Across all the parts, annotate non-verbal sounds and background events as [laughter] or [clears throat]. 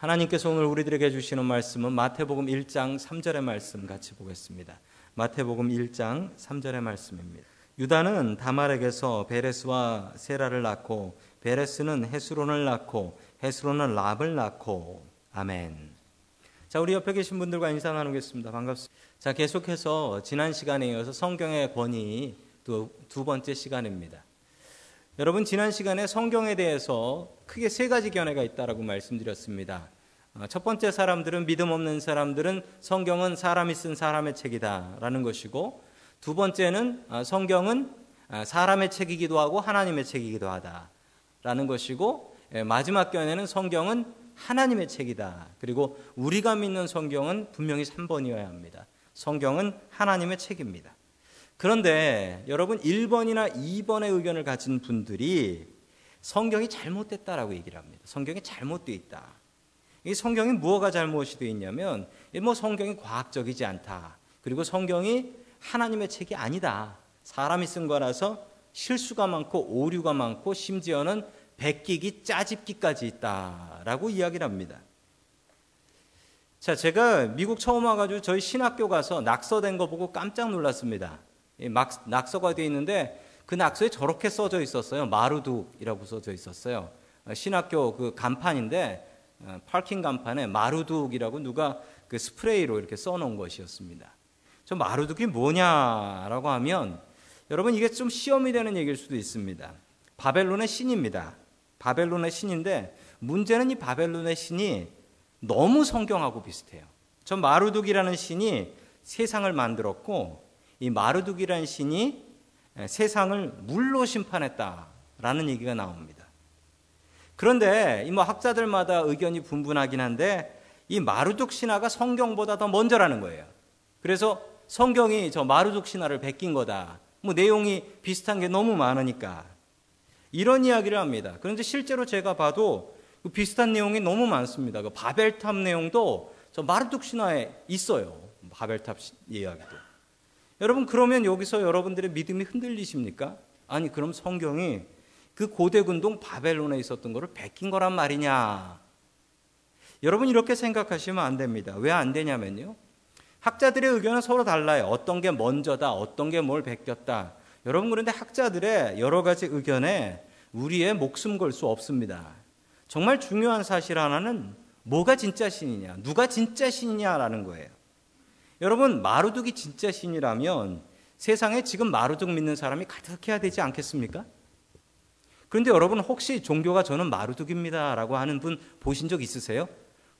하나님께서 오늘 우리들에게 주시는 말씀은 마태복음 1장 3절의 말씀 같이 보겠습니다. 마태복음 1장 3절의 말씀입니다. 유다는 다말에게서 베레스와 세라를 낳고 베레스는 헤스론을 낳고 헤스론은 랍을 낳고 아멘. 자, 우리 옆에 계신 분들과 인사 나누겠습니다. 반갑습니다. 자, 계속해서 지난 시간에 이어서 성경의 권위 두, 두 번째 시간입니다. 여러분 지난 시간에 성경에 대해서 크게 세 가지 견해가 있다라고 말씀드렸습니다. 어, 첫 번째 사람들은 믿음 없는 사람들은 성경은 사람이 쓴 사람의 책이다라는 것이고 두 번째는 어, 성경은 어, 사람의 책이기도 하고 하나님의 책이기도 하다라는 것이고 예, 마지막 견해는 성경은 하나님의 책이다. 그리고 우리가 믿는 성경은 분명히 3번이어야 합니다. 성경은 하나님의 책입니다. 그런데 여러분 1번이나 2번의 의견을 가진 분들이 성경이 잘못됐다라고 얘기를 합니다. 성경이 잘못되어 있다. 이 성경이 무엇가 잘못이 되어 있냐면 뭐 성경이 과학적이지 않다. 그리고 성경이 하나님의 책이 아니다. 사람이 쓴 거라서 실수가 많고 오류가 많고 심지어는 베끼기 짜집기까지 있다라고 이야기를 합니다. 자, 제가 미국 처음 와가지고 저희 신학교 가서 낙서된 거 보고 깜짝 놀랐습니다. 막 낙서가 되어 있는데 그 낙서에 저렇게 써져 있었어요. 마르둑이라고 써져 있었어요. 어, 신학교 그 간판인데 어, 파킹 간판에 마르둑이라고 누가 그 스프레이로 이렇게 써놓은 것이었습니다. 저 마르둑이 뭐냐라고 하면 여러분 이게 좀 시험이 되는 얘기일 수도 있습니다. 바벨론의 신입니다. 바벨론의 신인데 문제는 이 바벨론의 신이 너무 성경하고 비슷해요. 저 마루둑이라는 신이 세상을 만들었고 이 마르둑이라는 신이 세상을 물로 심판했다라는 얘기가 나옵니다. 그런데 이 뭐 학자들마다 의견이 분분하긴 한데 이 마르둑 신화가 성경보다 더 먼저라는 거예요. 그래서 성경이 저 마르둑 신화를 베낀 거다. 뭐 내용이 비슷한 게 너무 많으니까 이런 이야기를 합니다. 그런데 실제로 제가 봐도 그 비슷한 내용이 너무 많습니다. 그 바벨탑 내용도 저 마르둑 신화에 있어요. 바벨탑 이야기도. 여러분 그러면 여기서 여러분들의 믿음이 흔들리십니까? 아니 그럼 성경이 그 고대 군동 바벨론에 있었던 것을 베낀 거란 말이냐? 여러분 이렇게 생각하시면 안 됩니다. 왜 안 되냐면요. 학자들의 의견은 서로 달라요. 어떤 게 먼저다, 어떤 게 뭘 베꼈다. 여러분 그런데 학자들의 여러 가지 의견에 우리의 목숨 걸 수 없습니다. 정말 중요한 사실 하나는 뭐가 진짜 신이냐, 누가 진짜 신이냐라는 거예요. 여러분 마루둑이 진짜 신이라면 세상에 지금 마루둑 믿는 사람이 가득해야 되지 않겠습니까? 그런데 여러분 혹시 종교가 저는 마루둑입니다라고 하는 분 보신 적 있으세요?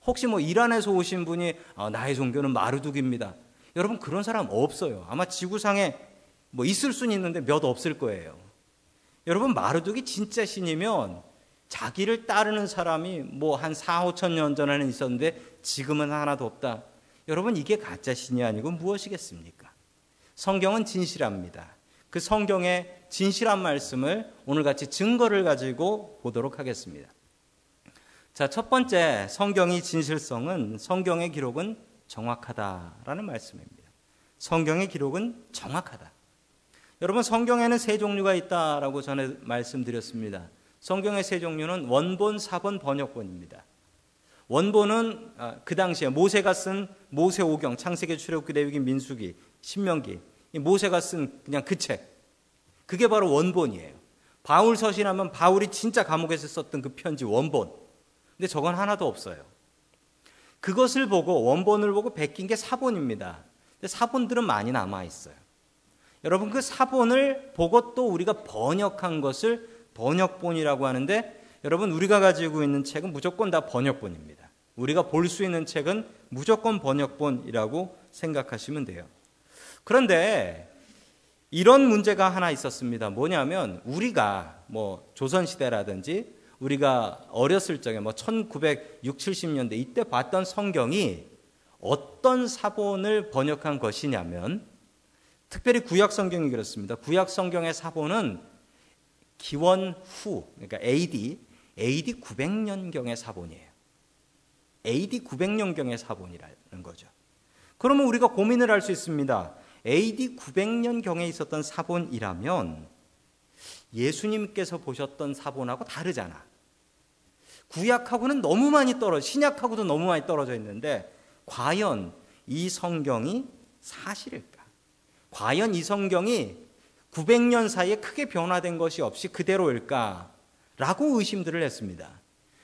혹시 뭐 이란에서 오신 분이 아, 나의 종교는 마루둑입니다. 여러분 그런 사람 없어요. 아마 지구상에 뭐 있을 수는 있는데 몇 없을 거예요. 여러분 마루둑이 진짜 신이면 자기를 따르는 사람이 뭐 한 4, 5천 년 전에는 있었는데 지금은 하나도 없다. 여러분 이게 가짜 신이 아니고 무엇이겠습니까? 성경은 진실합니다. 그 성경의 진실한 말씀을 오늘 같이 증거를 가지고 보도록 하겠습니다. 자, 첫 번째 성경의 진실성은 성경의 기록은 정확하다라는 말씀입니다. 성경의 기록은 정확하다. 여러분 성경에는 세 종류가 있다라고 전에 말씀드렸습니다. 성경의 세 종류는 원본, 사본, 번역본입니다. 원본은 아, 그 당시에 모세가 쓴 모세오경, 창세기, 출애굽기, 레위기, 민수기, 신명기, 모세가 쓴 그냥 그 책. 그게 바로 원본이에요. 바울 서신하면 바울이 진짜 감옥에서 썼던 그 편지 원본. 근데 저건 하나도 없어요. 그것을 보고 원본을 보고 베낀 게 사본입니다. 근데 사본들은 많이 남아 있어요. 여러분 그 사본을 보고 또 우리가 번역한 것을 번역본이라고 하는데 여러분 우리가 가지고 있는 책은 무조건 다 번역본입니다. 우리가 볼 수 있는 책은 무조건 번역본이라고 생각하시면 돼요. 그런데 이런 문제가 하나 있었습니다. 뭐냐면 우리가 뭐 조선시대라든지 우리가 어렸을 적에 뭐 1960, 70년대 이때 봤던 성경이 어떤 사본을 번역한 것이냐면 특별히 구약 성경이 그렇습니다. 구약 성경의 사본은 기원 후, 그러니까 AD, AD 900년경의 사본이에요. AD 900년경의 사본이라는 거죠. 그러면 우리가 고민을 할 수 있습니다. AD 900년경에 있었던 사본이라면 예수님께서 보셨던 사본하고 다르잖아. 구약하고는 너무 많이 떨어져 신약하고도 너무 많이 떨어져 있는데 과연 이 성경이 사실일까? 과연 이 성경이 900년 사이에 크게 변화된 것이 없이 그대로일까? 라고 의심들을 했습니다.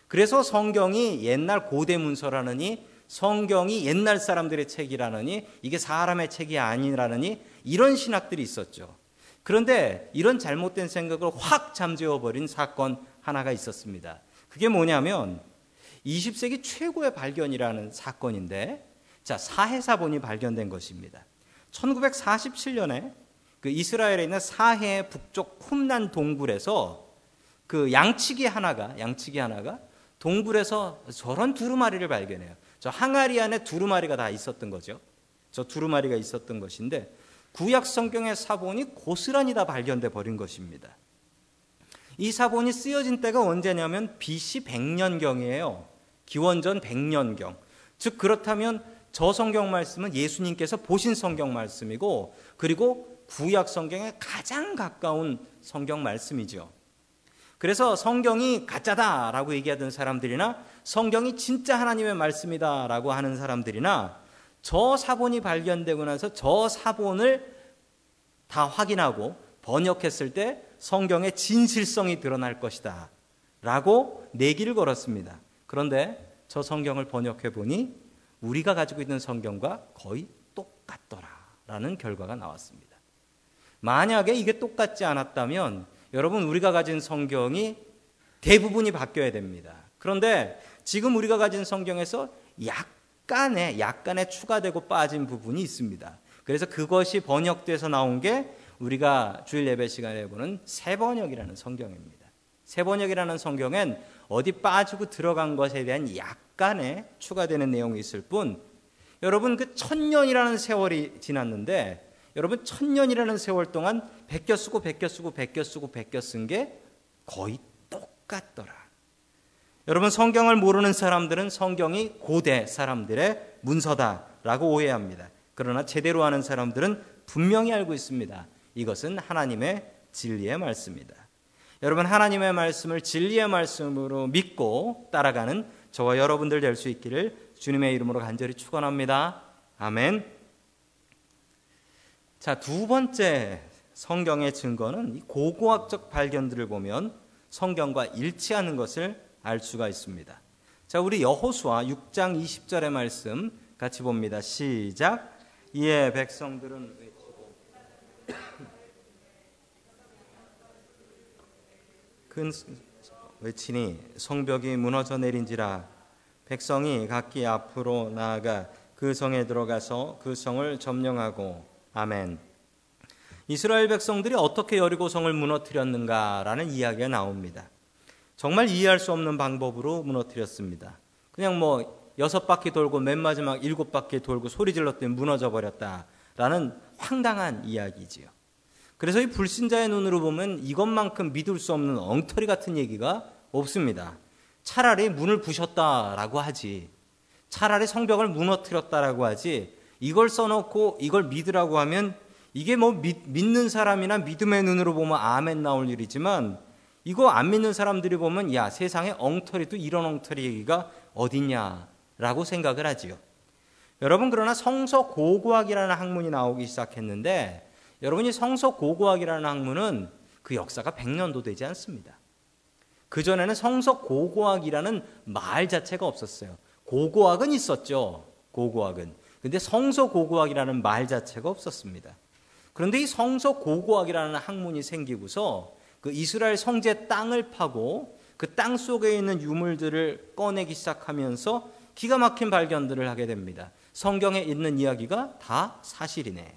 그래서 성경이 옛날 고대 문서라느니 성경이 옛날 사람들의 책이라느니 이게 사람의 책이 아니라느니 이런 신학들이 있었죠. 그런데 이런 잘못된 생각을 확 잠재워 버린 사건 하나가 있었습니다. 그게 뭐냐면 20세기 최고의 발견이라는 사건인데 자, 사해사본이 발견된 것입니다. 1947년에 그 이스라엘에 있는 사해 북쪽 쿰난 동굴에서 그 양치기 하나가 양치기 하나가 동굴에서 저런 두루마리를 발견해요. 저 항아리 안에 두루마리가 다 있었던 거죠. 저 두루마리가 있었던 것인데 구약 성경의 사본이 고스란히 다 발견돼 버린 것입니다. 이 사본이 쓰여진 때가 언제냐면 BC 100년경이에요. 기원전 100년경. 즉 그렇다면 저 성경 말씀은 예수님께서 보신 성경 말씀이고 그리고 구약 성경에 가장 가까운 성경 말씀이죠. 그래서 성경이 가짜다라고 얘기하던 사람들이나 성경이 진짜 하나님의 말씀이다라고 하는 사람들이나 저 사본이 발견되고 나서 저 사본을 다 확인하고 번역했을 때 성경의 진실성이 드러날 것이다. 라고 내기를 걸었습니다. 그런데 저 성경을 번역해 보니 우리가 가지고 있는 성경과 거의 똑같더라. 라는 결과가 나왔습니다. 만약에 이게 똑같지 않았다면 여러분 우리가 가진 성경이 대부분이 바뀌어야 됩니다. 그런데 지금 우리가 가진 성경에서 약간의 약간의 추가되고 빠진 부분이 있습니다. 그래서 그것이 번역돼서 나온 게 우리가 주일 예배 시간에 보는 세번역이라는 성경입니다. 세번역이라는 성경엔 어디 빠지고 들어간 것에 대한 약간의 추가되는 내용이 있을 뿐 여러분 그 천년이라는 세월이 지났는데 여러분 천년이라는 세월 동안 베껴 쓰고 베껴 쓰고 베껴 쓰고 베껴 쓴 게 거의 똑같더라. 여러분 성경을 모르는 사람들은 성경이 고대 사람들의 문서다라고 오해합니다. 그러나 제대로 아는 사람들은 분명히 알고 있습니다. 이것은 하나님의 진리의 말씀입니다. 여러분 하나님의 말씀을 진리의 말씀으로 믿고 따라가는 저와 여러분들 될 수 있기를 주님의 이름으로 간절히 축원합니다. 아멘. 자, 두 번째 성경의 증거는 고고학적 발견들을 보면 성경과 일치하는 것을 알 수가 있습니다. 자, 우리 여호수아 6장 20절의 말씀 같이 봅니다. 시작. 이에 백성들은 외치고 큰 외치니 성벽이 무너져 내린지라 백성이 각기 앞으로 나아가 그 성에 들어가서 그 성을 점령하고 아멘. 이스라엘 백성들이 어떻게 여리고성을 무너뜨렸는가라는 이야기가 나옵니다. 정말 이해할 수 없는 방법으로 무너뜨렸습니다. 그냥 뭐 여섯 바퀴 돌고 맨 마지막 일곱 바퀴 돌고 소리 질렀더니 무너져 버렸다라는 황당한 이야기지요. 그래서 이 불신자의 눈으로 보면 이것만큼 믿을 수 없는 엉터리 같은 얘기가 없습니다. 차라리 문을 부셨다라고 하지. 차라리 성벽을 무너뜨렸다라고 하지. 이걸 써놓고 이걸 믿으라고 하면 이게 뭐 믿, 는 사람이나 믿음의 눈으로 보면 아멘 나올 일이지만 이거 안 믿는 사람들이 보면 야 세상에 엉터리도 이런 엉터리 얘기가 어딨냐라고 생각을 하지요. 여러분 그러나 성서 고고학이라는 학문이 나오기 시작했는데 여러분이 성서 고고학이라는 학문은 그 역사가 100년도 되지 않습니다. 그 전에는 성서 고고학이라는 말 자체가 없었어요. 고고학은 있었죠. 고고학은. 근데 성서 고고학이라는 말 자체가 없었습니다. 그런데 이 성서 고고학이라는 학문이 생기고서 그 이스라엘 성제 땅을 파고 그 땅 속에 있는 유물들을 꺼내기 시작하면서 기가 막힌 발견들을 하게 됩니다. 성경에 있는 이야기가 다 사실이네.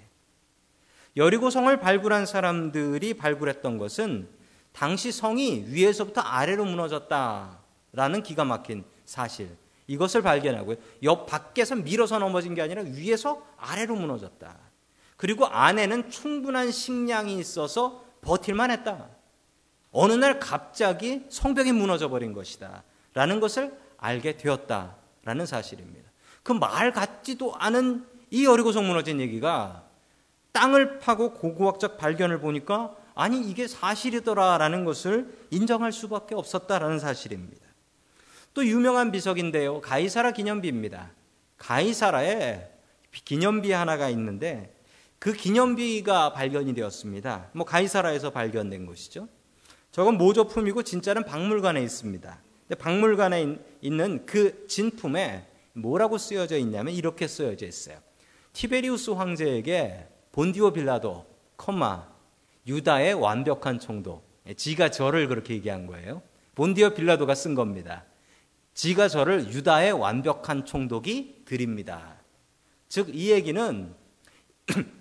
여리고 성을 발굴한 사람들이 발굴했던 것은 당시 성이 위에서부터 아래로 무너졌다라는 기가 막힌 사실. 이것을 발견하고요. 옆 밖에서 밀어서 넘어진 게 아니라 위에서 아래로 무너졌다. 그리고 안에는 충분한 식량이 있어서 버틸만 했다. 어느 날 갑자기 성벽이 무너져 버린 것이다. 라는 것을 알게 되었다. 라는 사실입니다. 그 말 같지도 않은 이 어리고성 무너진 얘기가 땅을 파고 고고학적 발견을 보니까 아니 이게 사실이더라라는 것을 인정할 수밖에 없었다라는 사실입니다. 또 유명한 비석인데요. 가이사라 기념비입니다. 가이사라에 기념비 하나가 있는데 그 기념비가 발견이 되었습니다. 뭐 가이사라에서 발견된 것이죠. 저건 모조품이고 진짜는 박물관에 있습니다. 박물관에 있는 그 진품에 뭐라고 쓰여져 있냐면 이렇게 쓰여져 있어요. 티베리우스 황제에게 본디오 빌라도, 컴마, 유다의 완벽한 총독. 지가 저를 그렇게 얘기한 거예요. 본디오 빌라도가 쓴 겁니다. 지가 저를 유다의 완벽한 총독이 드립니다. 즉, 이 얘기는 [clears throat]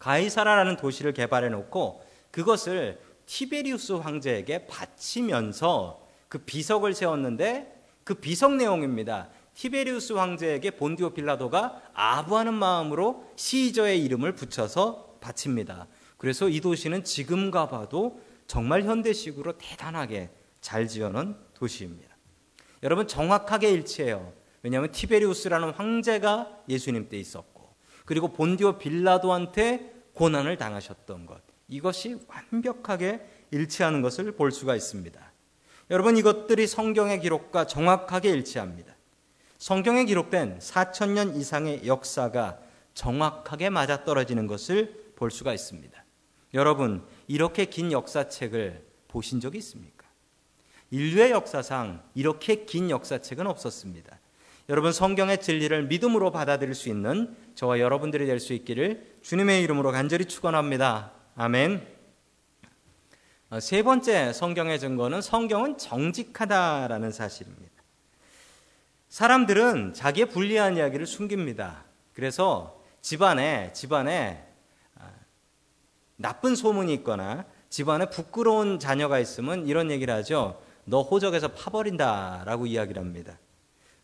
가이사라라는 도시를 개발해 놓고 그것을 티베리우스 황제에게 바치면서 그 비석을 세웠는데 그 비석 내용입니다. 티베리우스 황제에게 본디오 빌라도가 아부하는 마음으로 시저의 이름을 붙여서 바칩니다. 그래서 이 도시는 지금 가 봐도 정말 현대식으로 대단하게 잘 지어놓은 도시입니다. 여러분 정확하게 일치해요. 왜냐하면 티베리우스라는 황제가 예수님 때 있었고 그리고 본디오 빌라도한테 고난을 당하셨던 것 이것이 완벽하게 일치하는 것을 볼 수가 있습니다. 여러분 이것들이 성경의 기록과 정확하게 일치합니다. 성경에 기록된 4천년 이상의 역사가 정확하게 맞아떨어지는 것을 볼 수가 있습니다. 여러분, 이렇게 긴 역사책을 보신 적이 있습니까? 인류의 역사상 이렇게 긴 역사책은 없었습니다. 여러분, 성경의 진리를 믿음으로 받아들일 수 있는 저와 여러분들이 될 수 있기를 주님의 이름으로 간절히 축원합니다. 아멘. 어, 세 번째 성경의 증거는 성경은 정직하다라는 사실입니다. 사람들은 자기의 불리한 이야기를 숨깁니다. 그래서 집안에 집안에 아, 나쁜 소문이 있거나 집안에 부끄러운 자녀가 있으면 이런 얘기를 하죠. 너 호적에서 파버린다라고 이야기를 합니다.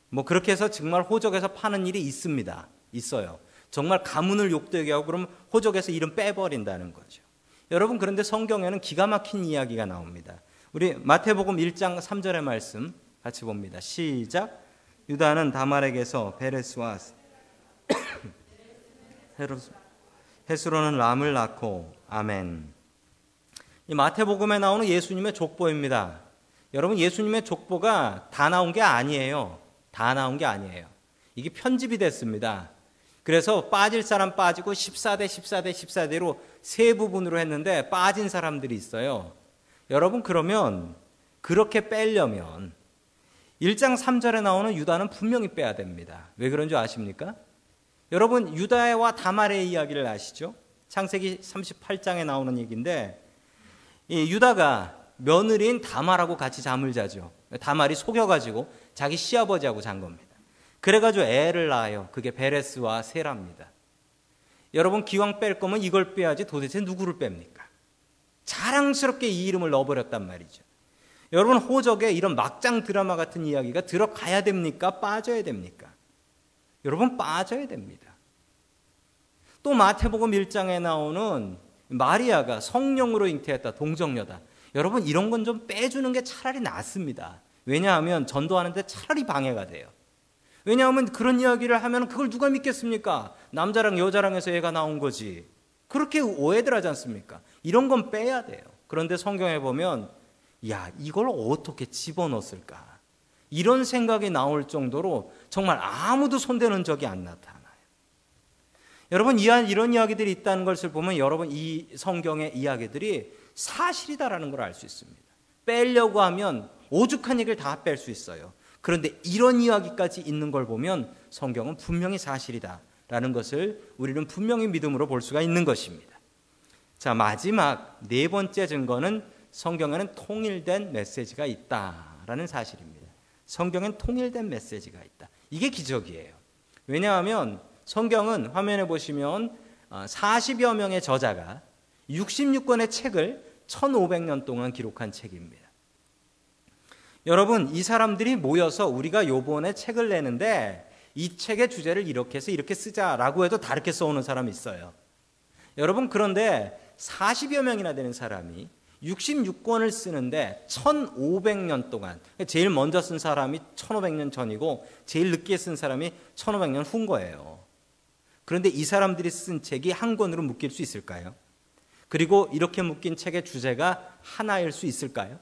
뭐 그렇게 해서 정말 호적에서 파는 일이 있습니다. 있어요. 정말 가문을 욕되게 하고 그러면 호적에서 이름 빼버린다는 거죠. 여러분 그런데 성경에는 기가 막힌 이야기가 나옵니다. 우리 마태복음 1장 3절의 말씀 같이 봅니다. 시작. 유다는 다말에게서 베레스와 [coughs] 헤스로는 람을 낳고 아멘. 이 마태복음에 나오는 예수님의 족보입니다. 여러분 예수님의 족보가 다 나온 게 아니에요. 다 나온 게 아니에요. 이게 편집이 됐습니다. 그래서 빠질 사람 빠지고 14대 14대 14대로 세 부분으로 했는데 빠진 사람들이 있어요. 여러분 그러면 그렇게 빼려면 1장 3절에 나오는 유다는 분명히 빼야 됩니다. 왜 그런 줄 아십니까? 여러분 유다와 다말의 이야기를 아시죠? 창세기 38장에 나오는 얘기인데 이 유다가 며느리인 다말하고 같이 잠을 자죠. 다말이 속여가지고 자기 시아버지하고 잔 겁니다. 그래가지고 애를 낳아요. 그게 베레스와 세라입니다. 여러분 기왕 뺄 거면 이걸 빼야지 도대체 누구를 뺍니까? 자랑스럽게 이 이름을 넣어버렸단 말이죠. 여러분 호적에 이런 막장 드라마 같은 이야기가 들어가야 됩니까? 빠져야 됩니까? 여러분 빠져야 됩니다. 또 마태복음 1장에 나오는 마리아가 성령으로 잉태했다 동정녀다. 여러분 이런 건 좀 빼주는 게 차라리 낫습니다. 왜냐하면 전도하는데 차라리 방해가 돼요. 왜냐하면 그런 이야기를 하면 그걸 누가 믿겠습니까? 남자랑 여자랑 해서 애가 나온 거지. 그렇게 오해들 하지 않습니까? 이런 건 빼야 돼요. 그런데 성경에 보면, 야, 이걸 어떻게 집어넣었을까? 이런 생각이 나올 정도로 정말 아무도 손대는 적이 안 나타나요. 여러분, 이런 이야기들이 있다는 것을 보면 여러분 이 성경의 이야기들이 사실이다라는 걸 알 수 있습니다. 빼려고 하면 오죽한 얘기를 다 뺄 수 있어요. 그런데 이런 이야기까지 있는 걸 보면 성경은 분명히 사실이다라는 것을 우리는 분명히 믿음으로 볼 수가 있는 것입니다. 자, 마지막 네 번째 증거는 성경에는 통일된 메시지가 있다라는 사실입니다. 성경엔 통일된 메시지가 있다. 이게 기적이에요. 왜냐하면 성경은 화면에 보시면 40여 어, 명의 저자가 66권의 책을 1500년 동안 기록한 책입니다. 여러분, 이 사람들이 모여서 우리가 요번에 책을 내는데 이 책의 주제를 이렇게 해서 이렇게 쓰자라고 해도 다르게 써오는 사람이 있어요. 여러분, 그런데 40여 명이나 되는 사람이 66권을 쓰는데 1500년 동안 제일 먼저 쓴 사람이 1500년 전이고 제일 늦게 쓴 사람이 1500년 후인 거예요. 그런데 이 사람들이 쓴 책이 한 권으로 묶일 수 있을까요? 그리고 이렇게 묶인 책의 주제가 하나일 수 있을까요?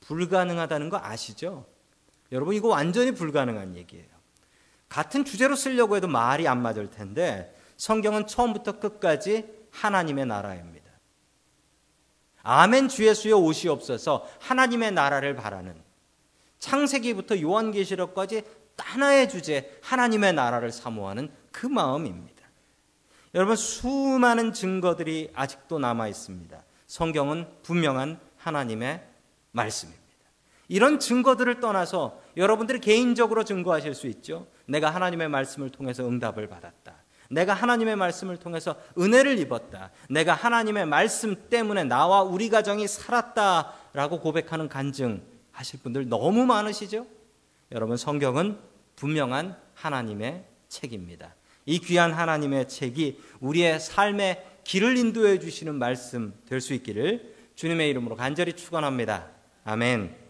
불가능하다는 거 아시죠? 여러분 이거 완전히 불가능한 얘기예요. 같은 주제로 쓰려고 해도 말이 안 맞을 텐데 성경은 처음부터 끝까지 하나님의 나라입니다. 아멘 주 예수여 오시옵소서 하나님의 나라를 바라는 창세기부터 요한계시록까지 하나의 주제 하나님의 나라를 사모하는 그 마음입니다. 여러분 수많은 증거들이 아직도 남아 있습니다. 성경은 분명한 하나님의 말씀입니다. 이런 증거들을 떠나서 여러분들이 개인적으로 증거하실 수 있죠. 내가 하나님의 말씀을 통해서 응답을 받았다. 내가 하나님의 말씀을 통해서 은혜를 입었다. 내가 하나님의 말씀 때문에 나와 우리 가정이 살았다라고 고백하는 간증 하실 분들 너무 많으시죠? 여러분 성경은 분명한 하나님의 책입니다. 이 귀한 하나님의 책이 우리의 삶의 길을 인도해 주시는 말씀 될 수 있기를 주님의 이름으로 간절히 축원합니다. 아멘.